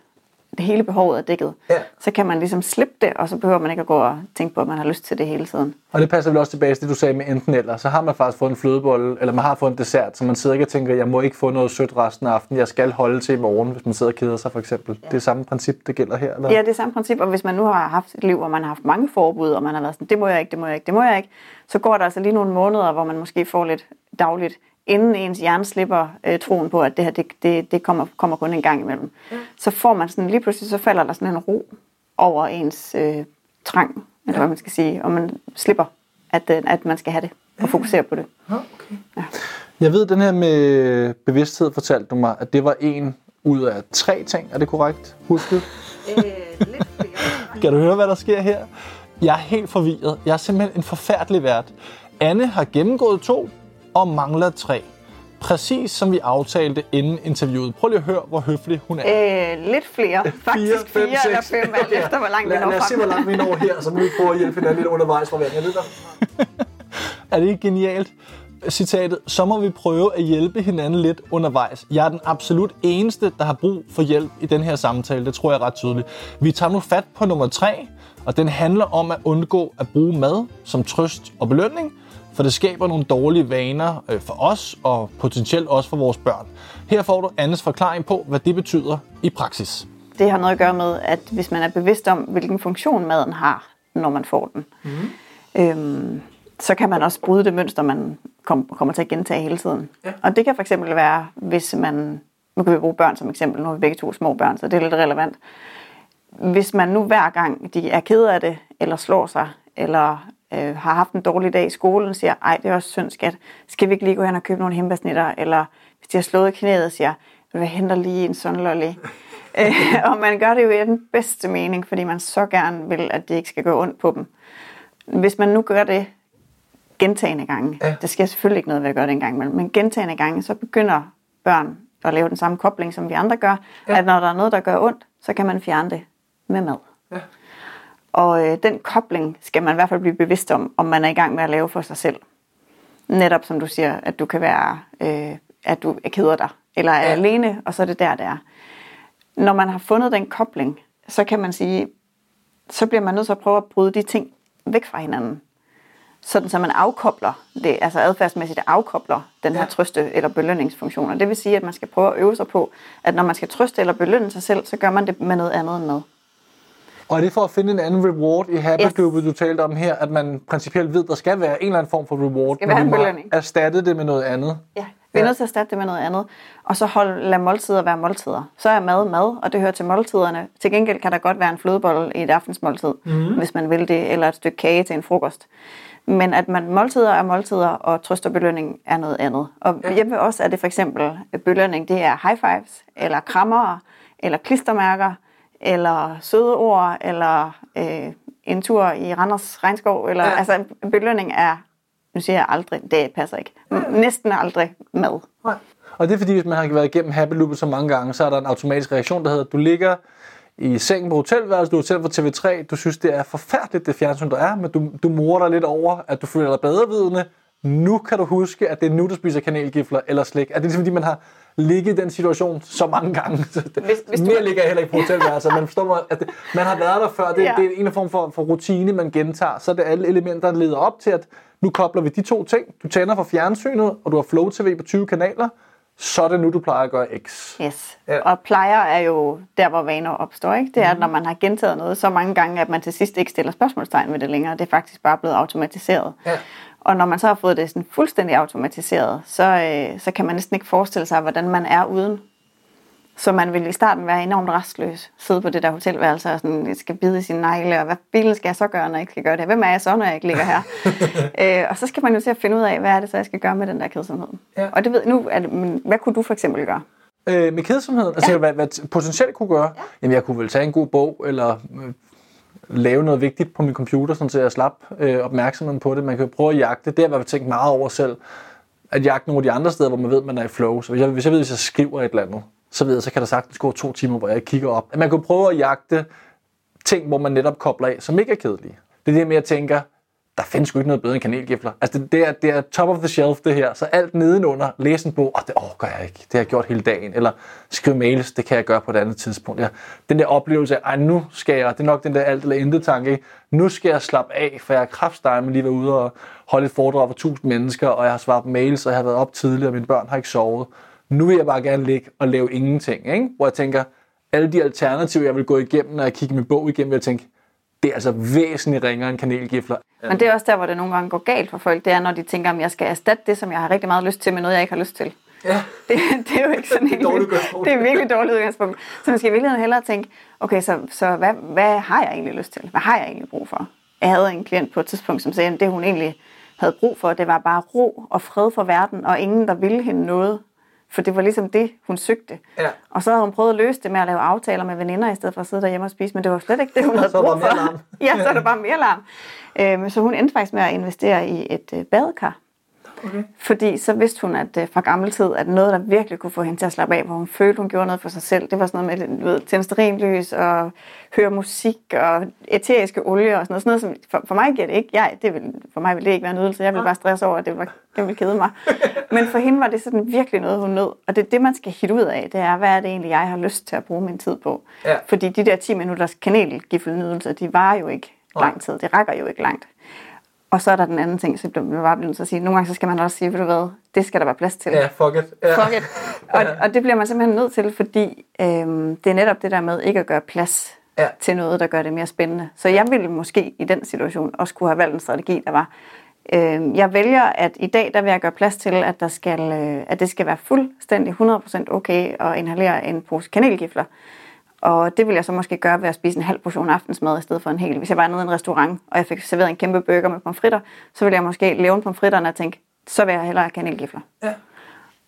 hele behovet er dækket, ja. så kan man ligesom slippe det, og så behøver man ikke at gå og tænke på, at man har lyst til det hele tiden. Og det passer vel også tilbage til det, du sagde med enten eller. Så har man faktisk fået en flødebolle, eller man har fået en dessert, så man sidder ikke og tænker, jeg må ikke få noget sødt resten af aftenen, jeg skal holde til i morgen, hvis man sidder og keder sig for eksempel. Ja. Det er samme princip, det gælder her? Eller? Ja, det er samme princip, og hvis man nu har haft et liv, hvor man har haft mange forbud, og man har været sådan, det må jeg ikke, det må jeg ikke, det må jeg ikke, så går der altså lige nogle måneder, hvor man måske får lidt dagligt inden ens hjerne slipper øh, troen på, at det her det, det, det kommer, kommer kun en gang imellem, ja. så får man sådan, lige pludselig så falder der sådan en ro over ens øh, trang, eller ja. hvad man skal sige, og man slipper, at, øh, at man skal have det, og fokusere på det. Ja, okay. ja. Jeg ved, den her med bevidsthed fortalte du mig, at det var en ud af tre ting. Er det korrekt husket? Øh, lidt kan du høre, hvad der sker her? Jeg er helt forvirret. Jeg er simpelthen en forfærdelig vært. Anne har gennemgået to, og mangler tre. Præcis som vi aftalte inden interviewet. Prøv lige at høre, hvor høflig hun er. Øh, lidt flere. Faktisk fire, fem, fire eller fem, alt efter hvor langt vi når. Lad os se, hvor langt vi når her, så vi prøve at hjælpe hinanden lidt undervejs fra ved er det ikke genialt? Citatet, så må vi prøve at hjælpe hinanden lidt undervejs. Jeg er den absolut eneste, der har brug for hjælp i den her samtale. Det tror jeg ret tydeligt. Vi tager nu fat på nummer tre, og den handler om at undgå at bruge mad som trøst og belønning – for det skaber nogle dårlige vaner øh, for os og potentielt også for vores børn. Her får du Annes forklaring på, hvad det betyder i praksis. Det har noget at gøre med, at hvis man er bevidst om, hvilken funktion maden har, når man får den, mm. øhm, så kan man også bryde det mønster, man kom, kommer til at gentage hele tiden. Ja. Og det kan fx være, hvis man, nu kan vi bruge børn som eksempel, nu er vi begge to små børn, så det er lidt relevant. Hvis man nu hver gang de er ked af det, eller slår sig, eller øh, har haft en dårlig dag i skolen, siger, ej, det er også synd, skat. Skal vi ikke lige gå hen og købe nogle himbasnitter? Eller hvis de har slået knæet, siger, jeg henter lige en sådan lolly. øh, og man gør det jo i den bedste mening, fordi man så gerne vil, at det ikke skal gå ondt på dem. Hvis man nu gør det gentagende gange, ja. der sker selvfølgelig ikke noget ved at gøre det en gang imellem, men gentagende gange, så begynder børn at lave den samme kobling, som vi andre gør, ja. at når der er noget, der gør ondt, så kan man fjerne det med mad. Og øh, den kobling skal man i hvert fald blive bevidst om, om man er i gang med at lave for sig selv. Netop som du siger, at du kan være, øh, at du er keder dig, eller er ja. alene, og så er det der, det er. Når man har fundet den kobling, så kan man sige, så bliver man nødt til at prøve at bryde de ting væk fra hinanden. Sådan så man afkobler det, altså adfærdsmæssigt afkobler den her ja. trøste- eller belønningsfunktion. Og det vil sige, at man skal prøve at øve sig på, at når man skal trøste eller belønne sig selv, så gør man det med noget andet end mad. Og er det for at finde en anden reward i Happy yes. du talte om her, at man principielt ved, der skal være en eller anden form for reward, skal være men en du må erstatte det med noget andet. Ja, vi er nødt til at erstatte det med noget andet. Og så hold, lad måltider være måltider. Så er mad mad, og det hører til måltiderne. Til gengæld kan der godt være en flødebolle i et aftensmåltid, mm. hvis man vil det, eller et stykke kage til en frokost. Men at man måltider er måltider, og trøst og belønning er noget andet. Og ja. hjemme os er det for eksempel belønning, det er high fives, eller krammer, eller klistermærker, eller søde ord, eller øh, en tur i Randers Regnskov. Eller, ja. Altså belønning er, nu siger jeg aldrig, det passer ikke, næsten aldrig mad. Nej. Og det er fordi, hvis man har været igennem Happy Loopet så mange gange, så er der en automatisk reaktion, der hedder, at du ligger i sengen på hotelværelset, du er selv for TV3, du synes, det er forfærdeligt, det fjernsyn, der er, men du, du morer dig lidt over, at du føler dig bedrevidende. Nu kan du huske, at det er nu, du spiser kanelgifler eller slik. Er det ligesom, fordi man har ligget i den situation så mange gange? Så det, hvis, hvis mere du... ligger jeg heller ikke på hotelværelset. Man forstår mig, at det, man har været der før. Det, ja. det er en form for, for rutine, man gentager. Så er det alle elementer, der leder op til, at nu kobler vi de to ting. Du tænder for fjernsynet, og du har Flow TV på 20 kanaler så er det nu, du plejer at gøre X. Yes. Ja. Og plejer er jo der, hvor vaner opstår. Ikke? Det er, mm. når man har gentaget noget så mange gange, at man til sidst ikke stiller spørgsmålstegn ved det længere. Det er faktisk bare blevet automatiseret. Ja. Og når man så har fået det sådan fuldstændig automatiseret, så, øh, så kan man næsten ikke forestille sig, hvordan man er uden så man vil i starten være enormt restløs, sidde på det der hotelværelse og sådan, skal bide i sine negle, og hvad bilen skal jeg så gøre, når jeg ikke skal gøre det? Hvem er jeg så, når jeg ikke ligger her? øh, og så skal man jo til at finde ud af, hvad er det så, jeg skal gøre med den der kedsomhed. Ja. Og det ved nu, det, men hvad kunne du for eksempel gøre? Øh, med kedsomheden? Altså, ja. hvad, hvad potentielt kunne gøre? Ja. Jamen, jeg kunne vel tage en god bog, eller øh, lave noget vigtigt på min computer, sådan så jeg slap øh, opmærksomheden på det. Man kan jo prøve at jagte. Det har jeg tænkt meget over selv. At jagte nogle af de andre steder, hvor man ved, man er i flow. Så hvis jeg, hvis jeg ved, hvis jeg skriver et eller andet, så ved jeg, så kan der sagtens gå to timer, hvor jeg kigger op. At man kan prøve at jagte ting, hvor man netop kobler af, som ikke er kedelige. Det er det med, at jeg tænker, der findes jo ikke noget bedre end kanelgifler. Altså det, det, er, det er top of the shelf det her. Så alt nedenunder, læs en bog, og det overgår jeg ikke. Det har jeg gjort hele dagen. Eller skrive mails, det kan jeg gøre på et andet tidspunkt. Ja. Den der oplevelse af, nu skal jeg, det er nok den der alt eller intet tanke, nu skal jeg slappe af, for jeg er kraftstejl, lige været ude og holde et foredrag for tusind mennesker, og jeg har svaret mails, og jeg har været op tidligt, og mine børn har ikke sovet nu vil jeg bare gerne ligge og lave ingenting. Ikke? Hvor jeg tænker, alle de alternativer, jeg vil gå igennem, når jeg kigger min bog igennem, vil jeg tænke, det er altså væsentligt ringere end kanelgifler. Men det er også der, hvor det nogle gange går galt for folk. Det er, når de tænker, at jeg skal erstatte det, som jeg har rigtig meget lyst til, med noget, jeg ikke har lyst til. Ja. Det, det er jo ikke sådan det er, dårligt det er virkelig dårligt udgangspunkt. Så man skal i virkeligheden hellere tænke, okay, så, så hvad, hvad har jeg egentlig lyst til? Hvad har jeg egentlig brug for? Jeg havde en klient på et tidspunkt, som sagde, at det hun egentlig havde brug for, det var bare ro og fred for verden, og ingen, der ville hende noget. For det var ligesom det, hun søgte. Ja. Og så havde hun prøvet at løse det med at lave aftaler med veninder, i stedet for at sidde derhjemme og spise, men det var slet ikke det, hun havde brug for. ja, så er der bare mere larm. Øhm, så hun endte faktisk med at investere i et øh, badekar. Okay. Fordi så vidste hun at øh, fra gammel tid, at noget, der virkelig kunne få hende til at slappe af, hvor hun følte, hun gjorde noget for sig selv, det var sådan noget med ved, tænde og høre musik og eteriske olie og sådan noget. Sådan noget som, for, for mig giver det ikke. Jeg, det vil, for mig vil det ikke være en ydelse. Jeg vil bare stresse over, at det vil, det vil kede mig. Men for hende var det sådan virkelig noget, hun nød. Og det er det, man skal hitte ud af. Det er, hvad er det egentlig, jeg har lyst til at bruge min tid på. Ja. Fordi de der 10 minutters kanelgiffelnydelser, de var jo ikke lang tid. Det rækker jo ikke langt. Og så er der den anden ting, som jeg bare bliver nødt til at sige. Nogle gange så skal man også sige, ved du hvad, det skal der være plads til. Ja, fuck it. Ja. Fuck it. Og, og det bliver man simpelthen nødt til, fordi øhm, det er netop det der med ikke at gøre plads ja. til noget, der gør det mere spændende. Så jeg ville måske i den situation også kunne have valgt en strategi, der var, øhm, jeg vælger, at i dag der vil jeg gøre plads til, at, der skal, øh, at det skal være fuldstændig 100% okay at inhalere en pose kanelgifler. Og det vil jeg så måske gøre ved at spise en halv portion aftensmad i stedet for en hel. Hvis jeg var nede i en restaurant, og jeg fik serveret en kæmpe burger med pomfritter, så ville jeg måske lave en pomfritterne og tænke, så vil jeg hellere have kanelgifler. Ja.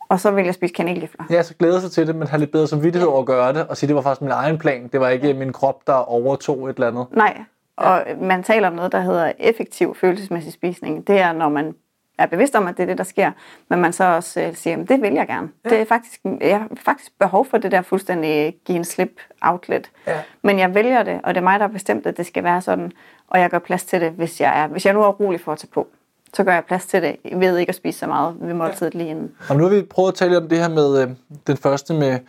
Og så vil jeg spise kanelgifler. Ja, så glæder sig til det, men har lidt bedre samvittighed over at gøre det, og sige, det var faktisk min egen plan. Det var ikke min krop, der overtog et eller andet. Nej, og ja. man taler om noget, der hedder effektiv følelsesmæssig spisning. Det er, når man er bevidst om, at det er det, der sker, men man så også øh, siger, at det vil jeg gerne. Ja. Det er faktisk, jeg har faktisk behov for det der fuldstændig give en slip outlet. Ja. Men jeg vælger det, og det er mig, der har bestemt, at det skal være sådan, og jeg gør plads til det, hvis jeg er, hvis jeg nu er rolig for at tage på så gør jeg plads til det, ved ikke at spise så meget ved måltidet lige inden. Og nu har vi prøvet at tale om det her med øh, den første med,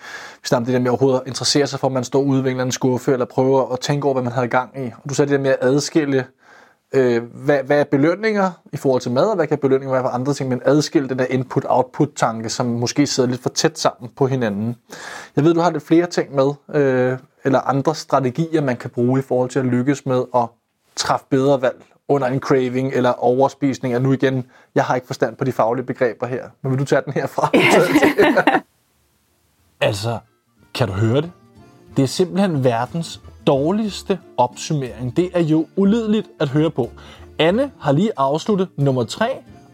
hvis det der med overhovedet at interessere sig for, at man står ude ved en eller anden skuffe, eller prøver at tænke over, hvad man havde gang i. Og du sagde det der med at adskille øh, hvad, hvad er belønninger i forhold til mad, og hvad kan belønninger være for andre ting, men adskille den der input-output-tanke, som måske sidder lidt for tæt sammen på hinanden. Jeg ved, du har lidt flere ting med. Øh, eller andre strategier, man kan bruge i forhold til at lykkes med at træffe bedre valg under en craving eller overspisning. Og nu igen, jeg har ikke forstand på de faglige begreber her, men vil du tage den herfra? altså, kan du høre det? Det er simpelthen verdens dårligste opsummering. Det er jo ulideligt at høre på. Anne har lige afsluttet nummer 3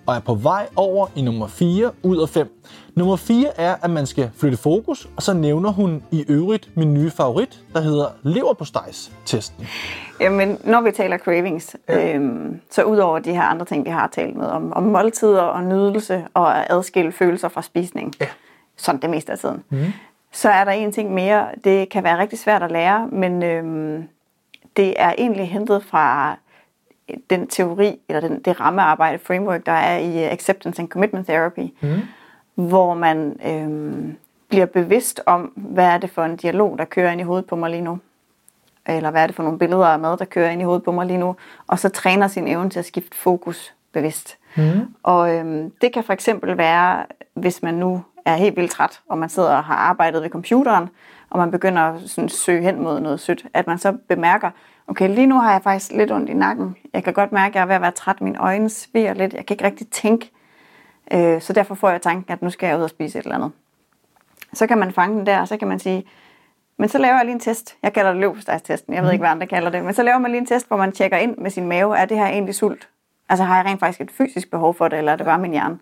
og er på vej over i nummer 4 ud af 5. Nummer 4 er, at man skal flytte fokus, og så nævner hun i øvrigt min nye favorit, der hedder leverpostejs-testen. Jamen, når vi taler cravings, ja. øhm, så udover de her andre ting, vi har talt med, om, om måltider og nydelse og at adskille følelser fra spisning, ja. sådan det meste af tiden, mm. Så er der en ting mere. Det kan være rigtig svært at lære, men øhm, det er egentlig hentet fra den teori, eller den, det rammearbejde, framework, der er i Acceptance and Commitment Therapy, mm. hvor man øhm, bliver bevidst om, hvad er det for en dialog, der kører ind i hovedet på mig lige nu. Eller hvad er det for nogle billeder af mad, der kører ind i hovedet på mig lige nu. Og så træner sin evne til at skifte fokus bevidst. Mm. Og øhm, det kan for eksempel være, hvis man nu er helt vildt træt, og man sidder og har arbejdet ved computeren, og man begynder at sådan, søge hen mod noget sødt, at man så bemærker, okay, lige nu har jeg faktisk lidt ondt i nakken. Jeg kan godt mærke, at jeg er ved at være træt. Mine øjne sviger lidt. Jeg kan ikke rigtig tænke. Øh, så derfor får jeg tanken, at nu skal jeg ud og spise et eller andet. Så kan man fange den der, og så kan man sige, men så laver jeg lige en test. Jeg kalder det løbstejstesten. Jeg ved ikke, hvad andre kalder det. Men så laver man lige en test, hvor man tjekker ind med sin mave. Er det her egentlig sult? Altså har jeg rent faktisk et fysisk behov for det, eller er det bare min hjerne?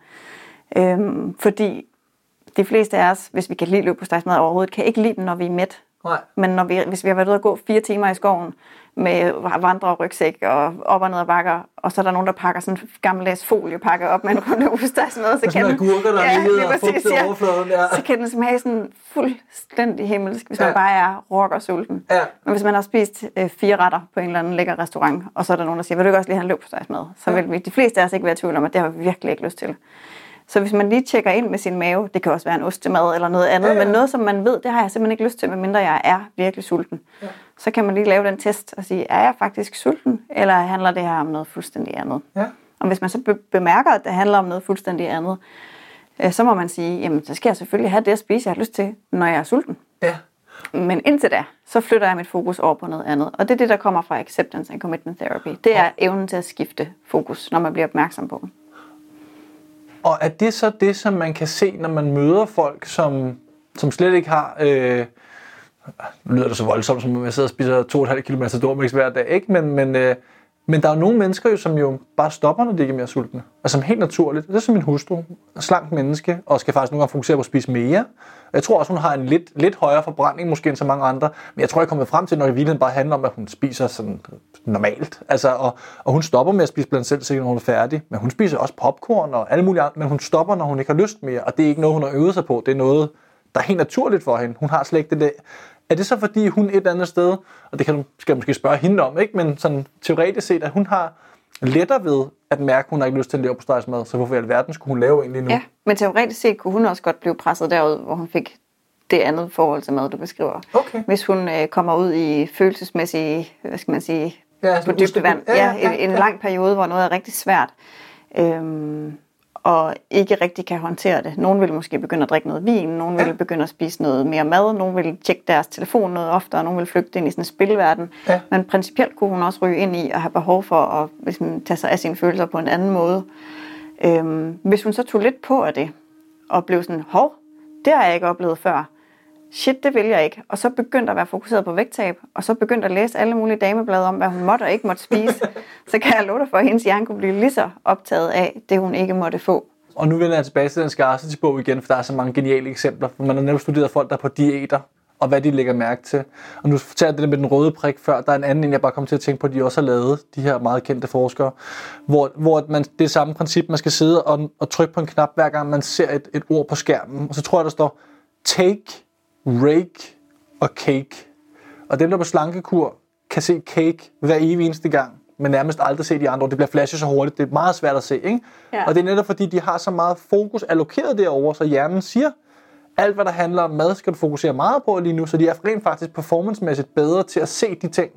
Øhm, fordi de fleste af os, hvis vi kan lide løbstejsmad overhovedet, kan ikke lide den, når vi er mæt. Nej. Men når vi, hvis vi har været ude at gå fire timer i skoven, med vandre og rygsæk og op og ned og bakker, og så er der nogen, der pakker sådan en gammeldags foliepakke op med en runde ostejsmad, så kan den, gurker, der ja, lige og fugt ja, overfladen, ja. så kan den smage sådan fuldstændig himmelsk, hvis ja. man bare er rock og sulten. Ja. Men hvis man har spist øh, fire retter på en eller anden lækker restaurant, og så er der nogen, der siger, vil du ikke også lige have en løbstejsmad? Så ja. vil vi, de fleste af os ikke være i tvivl om, at det har vi virkelig ikke lyst til. Så hvis man lige tjekker ind med sin mave, det kan også være en ostemad eller noget andet, ja, ja. men noget, som man ved, det har jeg simpelthen ikke lyst til, medmindre jeg er virkelig sulten. Ja. Så kan man lige lave den test og sige, er jeg faktisk sulten, eller handler det her om noget fuldstændig andet? Ja. Og hvis man så be- bemærker, at det handler om noget fuldstændig andet, øh, så må man sige, jamen så skal jeg selvfølgelig have det at spise, jeg har lyst til, når jeg er sulten. Ja. Men indtil da, så flytter jeg mit fokus over på noget andet. Og det er det, der kommer fra Acceptance and Commitment Therapy. Det er evnen til at skifte fokus, når man bliver opmærksom på og er det så det, som man kan se, når man møder folk, som, som slet ikke har... Øh, nu lyder det så voldsomt, som jeg sidder og spiser 2,5 km Dormix hver dag, ikke? Men, men, øh, men der er jo nogle mennesker, jo, som jo bare stopper, når de ikke er mere sultne. Altså helt naturligt. Det er som min hustru. Slank menneske, og skal faktisk nogle gange fokusere på at spise mere. Jeg tror også, hun har en lidt, lidt højere forbrænding måske end så mange andre. Men jeg tror, jeg kommer frem til, når det virkelig bare handler om, at hun spiser sådan normalt. Altså, og, og hun stopper med at spise blandt selv, når hun er færdig. Men hun spiser også popcorn og alle mulige andre. Men hun stopper, når hun ikke har lyst mere. Og det er ikke noget, hun har øvet sig på. Det er noget, der er helt naturligt for hende. Hun har slet ikke det der er det så fordi hun et eller andet sted, og det kan du, skal måske spørge hende om, ikke? men sådan teoretisk set, at hun har lettere ved at mærke, at hun har ikke lyst til at leve på stegsmad, så hvorfor i alverden skulle hun lave egentlig nu? Ja, men teoretisk set kunne hun også godt blive presset derud, hvor hun fik det andet forhold til mad, du beskriver. Okay. Hvis hun øh, kommer ud i følelsesmæssige, hvad skal man sige, ja, på dybde vand. Ja, ja, ja, en, en lang periode, hvor noget er rigtig svært. Øhm, og ikke rigtig kan håndtere det. Nogle vil måske begynde at drikke noget vin, nogle vil begynde at spise noget mere mad, nogle vil tjekke deres telefon noget oftere, nogle vil flygte ind i sådan en spilverden. Ja. Men principielt kunne hun også ryge ind i at have behov for at man tage sig af sine følelser på en anden måde. Øhm, hvis hun så tog lidt på af det, og blev sådan, hov, det har jeg ikke oplevet før, shit, det vil jeg ikke. Og så begyndte at være fokuseret på vægttab, og så begyndte at læse alle mulige dameblade om, hvad hun måtte og ikke måtte spise, så kan jeg love dig for, at hendes hjerne kunne blive lige så optaget af det, hun ikke måtte få. Og nu vender jeg tilbage til den scarcity-bog igen, for der er så mange geniale eksempler. Man har netop studeret folk, der er på diæter, og hvad de lægger mærke til. Og nu fortæller jeg det med den røde prik før. Der er en anden, jeg bare kom til at tænke på, at de også har lavet, de her meget kendte forskere, hvor, hvor man, det er samme princip, man skal sidde og, og trykke på en knap, hver gang man ser et, et ord på skærmen. Og så tror jeg, der står, take rake og cake. Og dem, der på slankekur, kan se cake hver evig eneste gang, men nærmest aldrig se de andre. Det bliver flashet så hurtigt. Det er meget svært at se, ikke? Ja. Og det er netop fordi, de har så meget fokus allokeret derover, så hjernen siger, alt hvad der handler om mad, skal du fokusere meget på lige nu, så de er rent faktisk performancemæssigt bedre til at se de ting.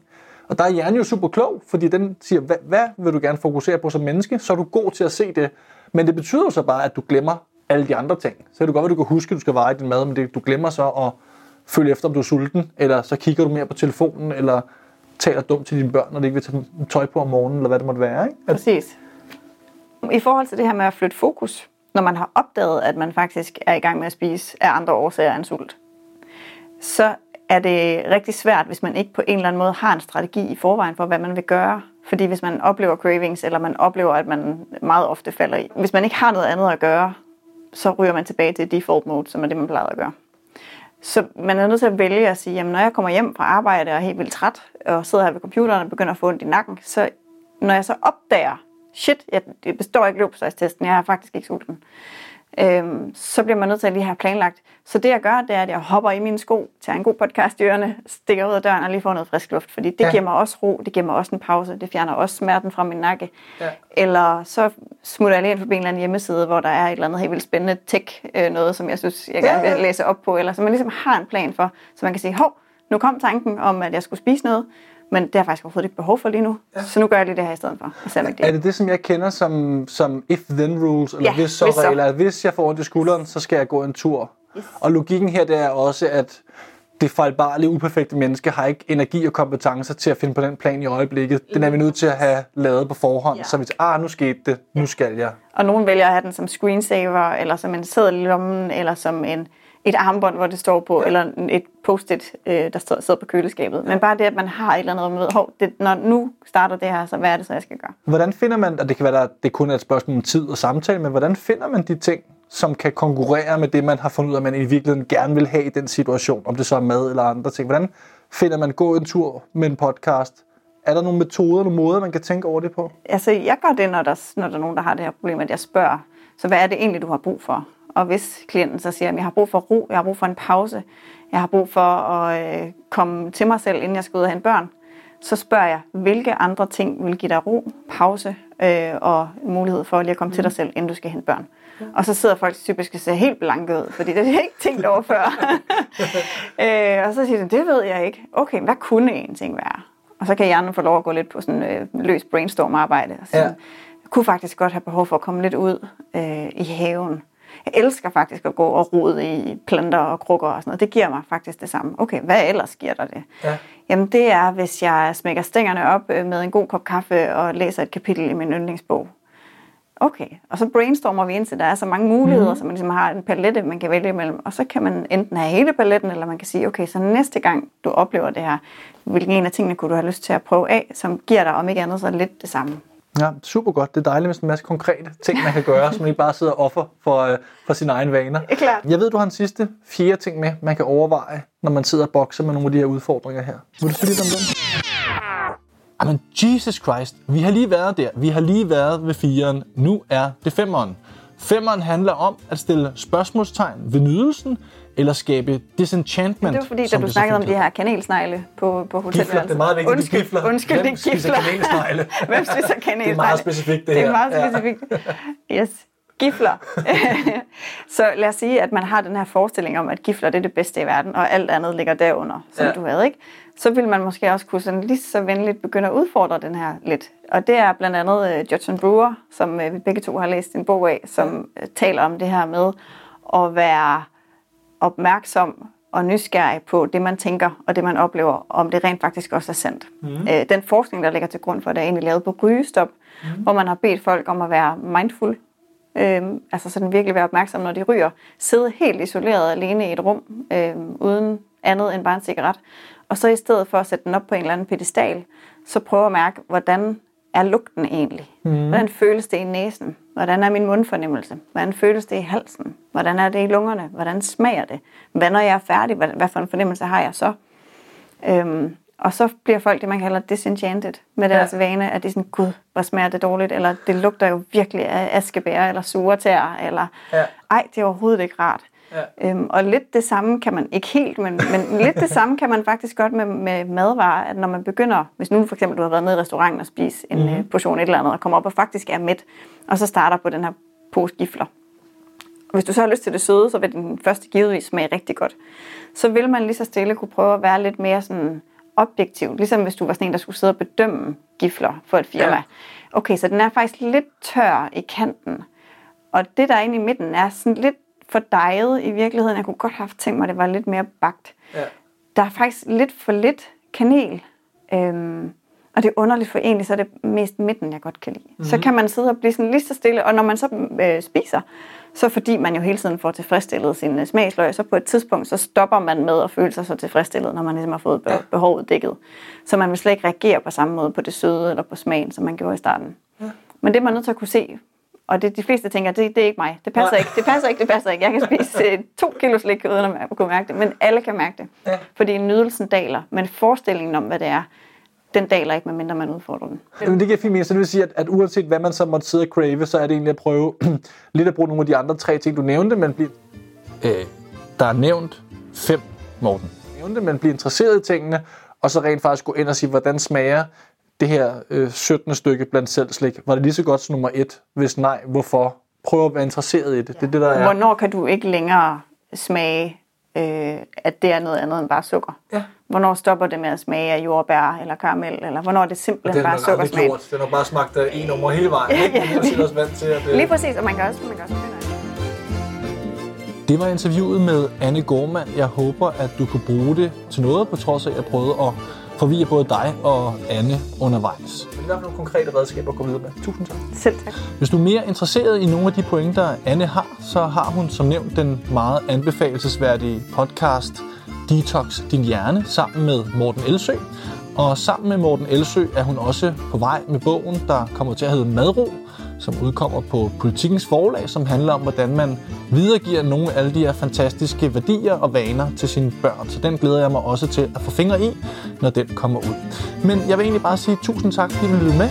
Og der er hjernen jo super klog, fordi den siger, hvad, hvad vil du gerne fokusere på som menneske, så er du god til at se det. Men det betyder jo så bare, at du glemmer alle de andre ting. Så kan du godt være, du kan huske, at du skal veje din mad, men det, du glemmer så at følge efter, om du er sulten, eller så kigger du mere på telefonen, eller taler dumt til dine børn, når de ikke vil tage tøj på om morgenen, eller hvad det måtte være. Ikke? At, Præcis. I forhold til det her med at flytte fokus, når man har opdaget, at man faktisk er i gang med at spise af andre årsager end sult, så er det rigtig svært, hvis man ikke på en eller anden måde har en strategi i forvejen for, hvad man vil gøre. Fordi hvis man oplever cravings, eller man oplever, at man meget ofte falder i. Hvis man ikke har noget andet at gøre, så ryger man tilbage til default mode, som er det, man plejer at gøre. Så man er nødt til at vælge at sige, jamen når jeg kommer hjem fra arbejde og er helt vildt træt, og sidder her ved computeren og begynder at få ondt i nakken, så når jeg så opdager, shit, jeg, består ikke løbsøjstesten, jeg har faktisk ikke sulten, øhm, så bliver man nødt til at lige have planlagt. Så det jeg gør, det er, at jeg hopper i mine sko, tager en god podcast i ørerne, stikker ud af døren og lige får noget frisk luft. Fordi det Ja. giver mig også ro, det giver mig også en pause, det fjerner også smerten fra min nakke. Ja. Eller så smutter jeg lige ind forbi en eller anden hjemmeside, hvor der er et eller andet helt vildt spændende tech, øh, noget som jeg synes, jeg gerne vil læse op på. Eller så man ligesom har en plan for, så man kan sige, hov, nu kom tanken om, at jeg skulle spise noget, men det har jeg faktisk overhovedet ikke behov for lige nu. Ja. Så nu gør jeg lige det her i stedet for. Og ikke er det. det som jeg kender som, som if-then rules, eller Ja, hvis så hvis så. regler? At hvis jeg får ondt i skulderen, så skal jeg gå en tur. Yes. Og logikken her, det er også, at det fejlbarlige, uperfekte menneske har ikke energi og kompetencer til at finde på den plan i øjeblikket. Den er vi nødt til at have lavet på forhånd, Ja. så vi siger, ah, nu skete det, nu skal jeg. Og nogen vælger at have den som screensaver, eller som en seddel i lommen, eller som en, et armbånd, hvor det står på, ja. eller et post-it, øh, der står- sidder på køleskabet. Men bare det, at man har et eller andet, hvor man ved, hov, det, når nu starter det her, så hvad er det så, jeg skal gøre? Hvordan finder man, og det kan være, at det kun er et spørgsmål om tid og samtale, men hvordan finder man de ting, som kan konkurrere med det, man har fundet ud af, at man i virkeligheden gerne vil have i den situation, om det så er mad eller andre ting. Hvordan finder man gå en tur med en podcast? Er der nogle metoder, nogle måder, man kan tænke over det på? Altså, jeg gør det, når der, når der er nogen, der har det her problem, at jeg spørger, så hvad er det egentlig, du har brug for? Og hvis klienten så siger, at jeg har brug for ro, jeg har brug for en pause, jeg har brug for at øh, komme til mig selv, inden jeg skal ud og hente børn, så spørger jeg, hvilke andre ting vil give dig ro, pause øh, og mulighed for lige at komme mm. til dig selv, inden du skal hente børn. Og så sidder folk typisk og ser helt blanke ud, fordi det jeg ikke tænkt over før. øh, og så siger de, det ved jeg ikke. Okay, hvad kunne en ting være? Og så kan hjernen få lov at gå lidt på sådan øh, løs brainstorm-arbejde. Og Ja. ja. Jeg kunne faktisk godt have behov for at komme lidt ud øh, i haven. Jeg elsker faktisk at gå og rode i planter og krukker og sådan noget. Det giver mig faktisk det samme. Okay, hvad ellers giver dig det? Ja. Jamen det er, hvis jeg smækker stængerne op øh, med en god kop kaffe og læser et kapitel i min yndlingsbog. Okay, og så brainstormer vi ind til, der er så mange muligheder, mm. så man ligesom har en palette, man kan vælge imellem. Og så kan man enten have hele paletten, eller man kan sige, okay, så næste gang du oplever det her, hvilken en af tingene kunne du have lyst til at prøve af, som giver dig om ikke andet så lidt det samme. Ja, super godt. Det er dejligt med sådan en masse konkrete ting, man kan gøre, så man ikke bare sidder og offer for, øh, for sine egne vaner. Er klart. Jeg ved, du har en sidste fjerde ting med, man kan overveje, når man sidder og bokser med nogle af de her udfordringer her. Vil du sige lidt om den? Jamen, Jesus Christ. Vi har lige været der. Vi har lige været ved fireren. Nu er det femeren. Femeren handler om at stille spørgsmålstegn ved nydelsen, eller skabe disenchantment. Det var fordi, da du snakkede om de her kanelsnegle på, på Gifler, hotelværelset. det er meget vigtigt, undskyld, gifler. Undskyld, Hvem det er spiser gifler. kanelsnegle? Hvem spiser kanelsnegle? Det er meget specifikt, det Det er her. meget Ja. specifikt. Yes. Gifler. så lad os sige, at man har den her forestilling om, at gifler det er det bedste i verden, og alt andet ligger derunder, som ja. du havde, ikke? Så vil man måske også kunne sådan lige så venligt begynde at udfordre den her lidt. Og det er blandt andet uh, Judson Brewer, som uh, vi begge to har læst en bog af, som uh, taler om det her med at være opmærksom og nysgerrig på det, man tænker og det, man oplever, om det rent faktisk også er sandt. Mm. Øh, den forskning, der ligger til grund for det, er egentlig lavet på rygestop, mm. hvor man har bedt folk om at være mindful, øhm, altså sådan virkelig være opmærksom, når de ryger, sidde helt isoleret alene i et rum, øhm, uden andet end bare en cigaret, og så i stedet for at sætte den op på en eller anden pedestal, så prøve at mærke, hvordan er lugten egentlig? Mm. Hvordan føles det i næsen? Hvordan er min mundfornemmelse? Hvordan føles det i halsen? Hvordan er det i lungerne? Hvordan smager det? Hvad når jeg er færdig? Hvad, hvad for en fornemmelse har jeg så? Øhm, og så bliver folk det, man kalder disenchanted med deres ja. vane, at de er sådan, gud, hvor smager det dårligt, eller det lugter jo virkelig af askebær, eller sure tær, eller Ja. ej, det er overhovedet ikke rart. Ja. Øhm, og lidt det samme kan man, ikke helt, men, men lidt det samme kan man faktisk godt med, med madvarer, at når man begynder, hvis nu for eksempel du har været nede i restauranten og spist en Mhm. mm. portion et eller andet, og kommer op og faktisk er mæt, og så starter på den her pose gifler, hvis du så har lyst til det søde, så vil den første givetvis smage rigtig godt. Så vil man lige så stille kunne prøve at være lidt mere sådan objektiv. Ligesom hvis du var sådan en, der skulle sidde og bedømme gifler for et firma. Ja. Okay, så den er faktisk lidt tør i kanten. Og det, der er inde i midten, er sådan lidt for dejet i virkeligheden. Jeg kunne godt have tænkt mig, at det var lidt mere bagt. Ja. Der er faktisk lidt for lidt kanel. Øhm, og det er underligt, for egentlig så er det mest midten, jeg godt kan lide. Mm-hmm. Så kan man sidde og blive sådan lige så stille, og når man så øh, spiser, så fordi man jo hele tiden får tilfredsstillet sin øh, smagsløg, så på et tidspunkt, så stopper man med at føle sig så tilfredsstillet, når man ligesom har fået be- behovet dækket. Så man vil slet ikke reagere på samme måde på det søde eller på smagen, som man gjorde i starten. Ja. Men det er man nødt til at kunne se, og det, de fleste tænker, det, det er ikke mig. Det passer Nej. ikke, det passer ikke, det passer ikke. Jeg kan spise øh, to kilo slik, uden at kunne mærke det. Men alle kan mærke det. Ja. Fordi nydelsen daler, men forestillingen om, hvad det er, den daler ikke, medmindre man udfordrer den. Jamen, det giver fint mening, så det vil sige, at, at uanset hvad man så måtte sidde og crave, så er det egentlig at prøve lidt at bruge nogle af de andre tre ting, du nævnte, men blive... Øh, der er nævnt fem, Morten. Nævnte, men blive interesseret i tingene, og så rent faktisk gå ind og sige, hvordan smager det her øh, 17. stykke blandt selv slik? Var det lige så godt som nummer et? Hvis nej, hvorfor? Prøv at være interesseret i det. Det er det, der er... Hvornår kan du ikke længere smage, øh, at det er noget andet end bare sukker? Ja. Hvornår stopper det med at smage af jordbær eller karamel? Eller hvornår er det simpelthen bare sukkersmag? Den har bare smagt af en nummer hele vejen. ikke? Ja, er os vant til, at Lige præcis, og man kan også, man kan også begynde at- Det var interviewet med Anne Gormand. Jeg håber, at du kunne bruge det til noget, på trods af, at jeg prøvede at forvirre både dig og Anne undervejs. Det er i hvert fald nogle konkrete redskaber at gå videre med. Tusind tak. Selv tak. Hvis du er mere interesseret i nogle af de pointer, Anne har, så har hun som nævnt den meget anbefalesværdige podcast Detox din hjerne sammen med Morten Elsø. Og sammen med Morten Elsø er hun også på vej med bogen, der kommer til at hedde Madro, som udkommer på Politikens forlag, som handler om, hvordan man videregiver nogle af alle de her fantastiske værdier og vaner til sine børn. Så den glæder jeg mig også til at få fingre i, når den kommer ud. Men jeg vil egentlig bare sige tusind tak, fordi du lyttede med.